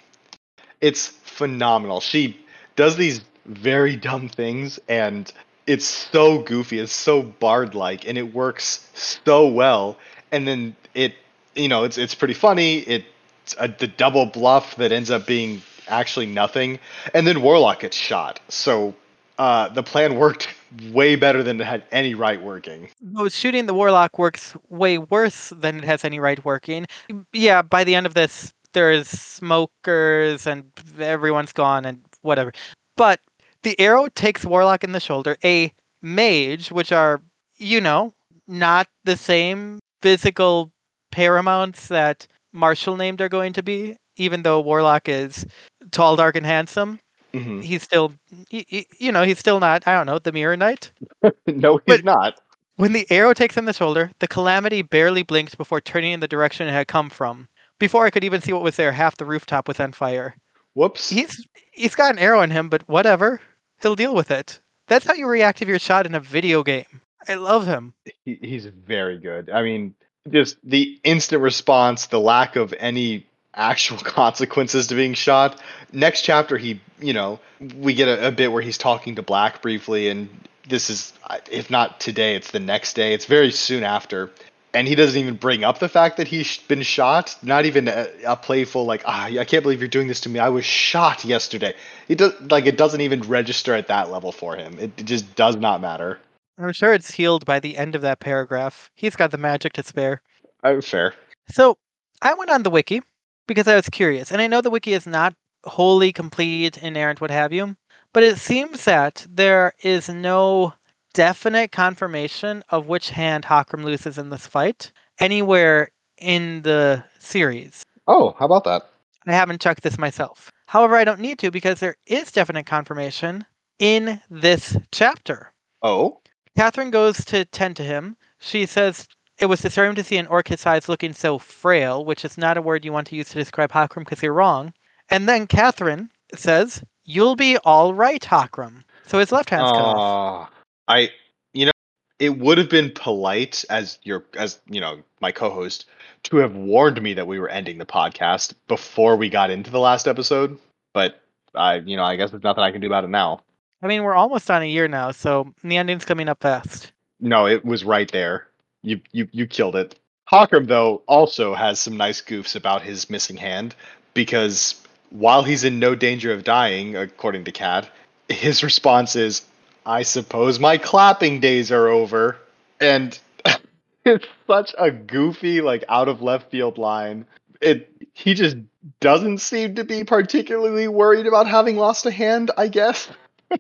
It's phenomenal. She does these very dumb things, and it's so goofy. It's so bard like, and it works so well. And then it, you know, it's it's pretty funny. It's a, the double bluff that ends up being actually nothing, and then Warlock gets shot. So uh, the plan worked way better than it had any right working. No, shooting the warlock works way worse than it has any right working. Yeah, by the end of this, there's smokers and everyone's gone and whatever. But the arrow takes warlock in the shoulder. A mage, which are, you know, not the same physical paramounts that martial named are going to be, even though Warlock is tall, dark, and handsome. Mhm. He's still, he, he- you know, he's still not, I don't know, the Mirror Knight. no, he's But- not. When the arrow takes him the shoulder, the calamity barely blinked before turning in the direction it had come from. Before I could even see what was there, half the rooftop was on fire. Whoops. He's he's got an arrow in him, but whatever. He'll deal with it. That's how you react if you're shot in a video game. I love him. he, he's very good. I mean, just the instant response, the lack of any actual consequences to being shot. Next chapter, he, you know, we get a, a bit where he's talking to Black briefly, and this is, if not today, it's the next day. It's very soon after. And he doesn't even bring up the fact that he's been shot. Not even a, a playful like, ah, I can't believe you're doing this to me. I was shot yesterday. It does like it doesn't even register at that level for him. It, it just does not matter. I'm sure it's healed by the end of that paragraph. He's got the magic to spare. Uh, fair. So I went on the wiki because I was curious, and I know the wiki is not wholly complete, inerrant, what have you, but it seems that there is no definite confirmation of which hand Hakram loses in this fight anywhere in the series. Oh, how about that? I haven't checked this myself. However, I don't need to because there is definite confirmation in this chapter. Oh, Catherine goes to tend to him. She says it was disturbing to see an orc his size looking so frail, which is not a word you want to use to describe Hakram because you're wrong. And then Catherine says, You'll be all right, Hakram. So his left hand's cut off. I, you know, it would have been polite as your, as you know, my co-host to have warned me that we were ending the podcast before we got into the last episode. But I, you know, I guess there's nothing I can do about it now. I mean, we're almost on a year now, so the ending's coming up fast. No, it was right there. You, you, you killed it. Hakram though also has some nice goofs about his missing hand because while he's in no danger of dying, according to Cat, his response is, "I suppose my clapping days are over," and it's such a goofy, like out of left field line. It he just doesn't seem to be particularly worried about having lost a hand, I guess,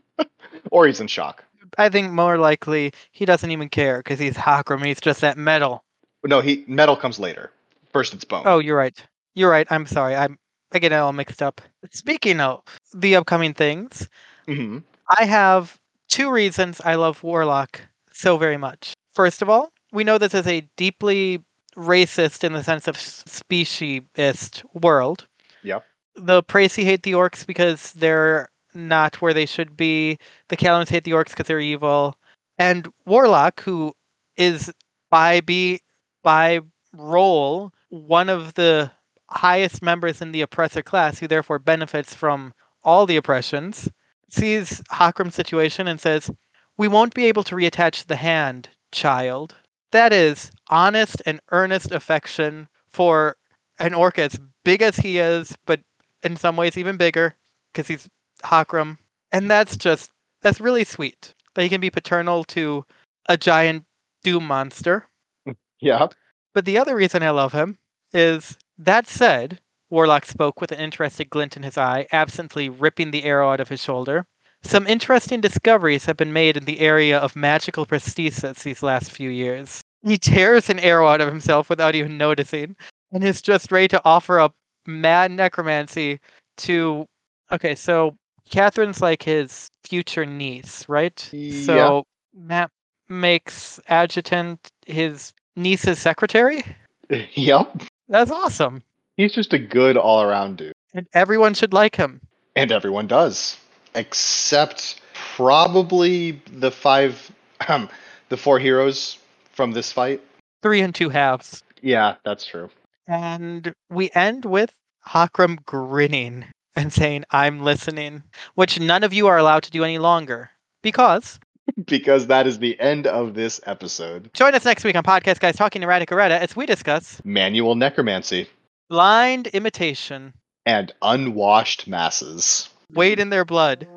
or he's in shock. I think more likely he doesn't even care because he's Hakram. He's just that metal. No, he metal comes later. First, it's bone. Oh, you're right. You're right. I'm sorry. I'm I get it all mixed up. Speaking of the upcoming things, hmm I have two reasons I love Warlock so very much. First of all, we know this is a deeply racist in the sense of speciesist world. Yep. The Praesi hate the orcs because they're not where they should be. The Callowans hate the orcs because they're evil. And Warlock, who is by be by role one of the highest members in the oppressor class, who therefore benefits from all the oppressions, sees Hakram's situation and says, We won't be able to reattach the hand, child. That is honest and earnest affection for an orc as big as he is, but in some ways even bigger, because he's Hakram. And that's just, that's really sweet. That he can be paternal to a giant doom monster. Yeah. But the other reason I love him is that said, Warlock spoke with an interested glint in his eye, absently ripping the arrow out of his shoulder. Some interesting discoveries have been made in the area of magical prosthesis these last few years. He tears an arrow out of himself without even noticing, and is just ready to offer up mad necromancy to. Okay, so Catherine's like his future niece, right? Yeah. So Matt makes adjutant his niece's secretary. Yep. That's awesome. He's just a good all around dude. And everyone should like him. And everyone does. Except probably the five um, the four heroes from this fight. Three and two halves. Yeah, that's true. And we end with Hakram grinning and saying, I'm listening, which none of you are allowed to do any longer. Because because that is the end of this episode. join us next week on Podcast Guys Talking Erratic Errata as we discuss Manual necromancy blind imitation. and unwashed masses. Wade in their blood.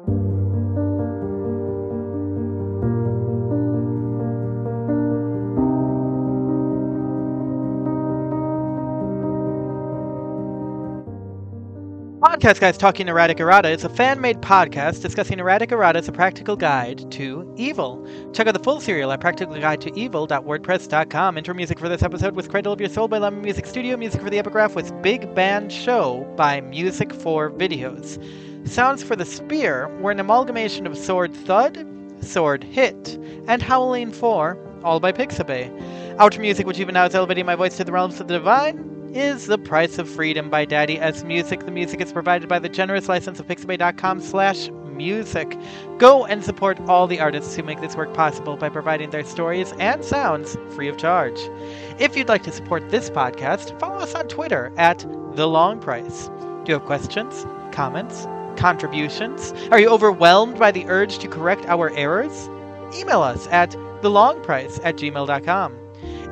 Podcast Guys Talking Erratic Errata is a fan made podcast discussing erratic errata as a practical guide to evil. Check out the full serial at practicalguidetoevil.wordpress.com. Intro music for this episode was Cradle of Your Soul by Lemon Music Studio. Music for the epigraph was Big Band Show by Music for Videos. Sounds for the Spear were an amalgamation of Sword Thud, Sword Hit, and Howling 4, all by Pixabay. Outro music, which even now is elevating my voice to the realms of the divine, is The Price of Freedom by Daddy S Music. The music is provided by the generous license of pixabay.com slash music. Go and support all the artists who make this work possible by providing their stories and sounds free of charge. If you'd like to support this podcast, follow us on Twitter at The Long Price. Do you have questions, comments, contributions? Are you overwhelmed by the urge to correct our errors? Email us at thelongprice at gmail.com.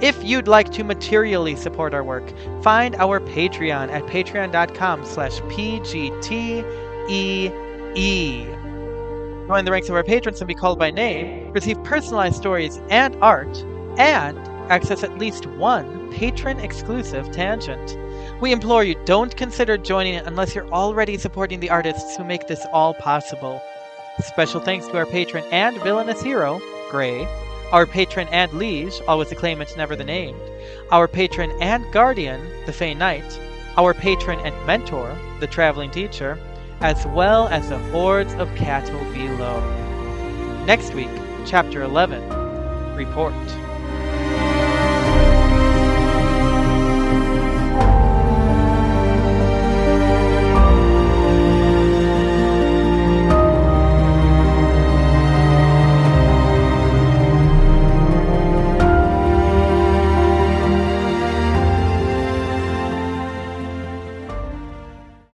If you'd like to materially support our work, find our Patreon at patreon.com slash pgtee. Join the ranks of our patrons and be called by name, receive personalized stories and art, and access at least one patron-exclusive tangent. We implore you, don't consider joining it unless you're already supporting the artists who make this all possible. Special thanks to our patron and villainous hero, Gray, our patron and liege, always the claimants never the named, our patron and guardian, the Fey Knight, our patron and mentor, the traveling teacher, as well as the hordes of cattle below. Next week, Chapter 11 Report.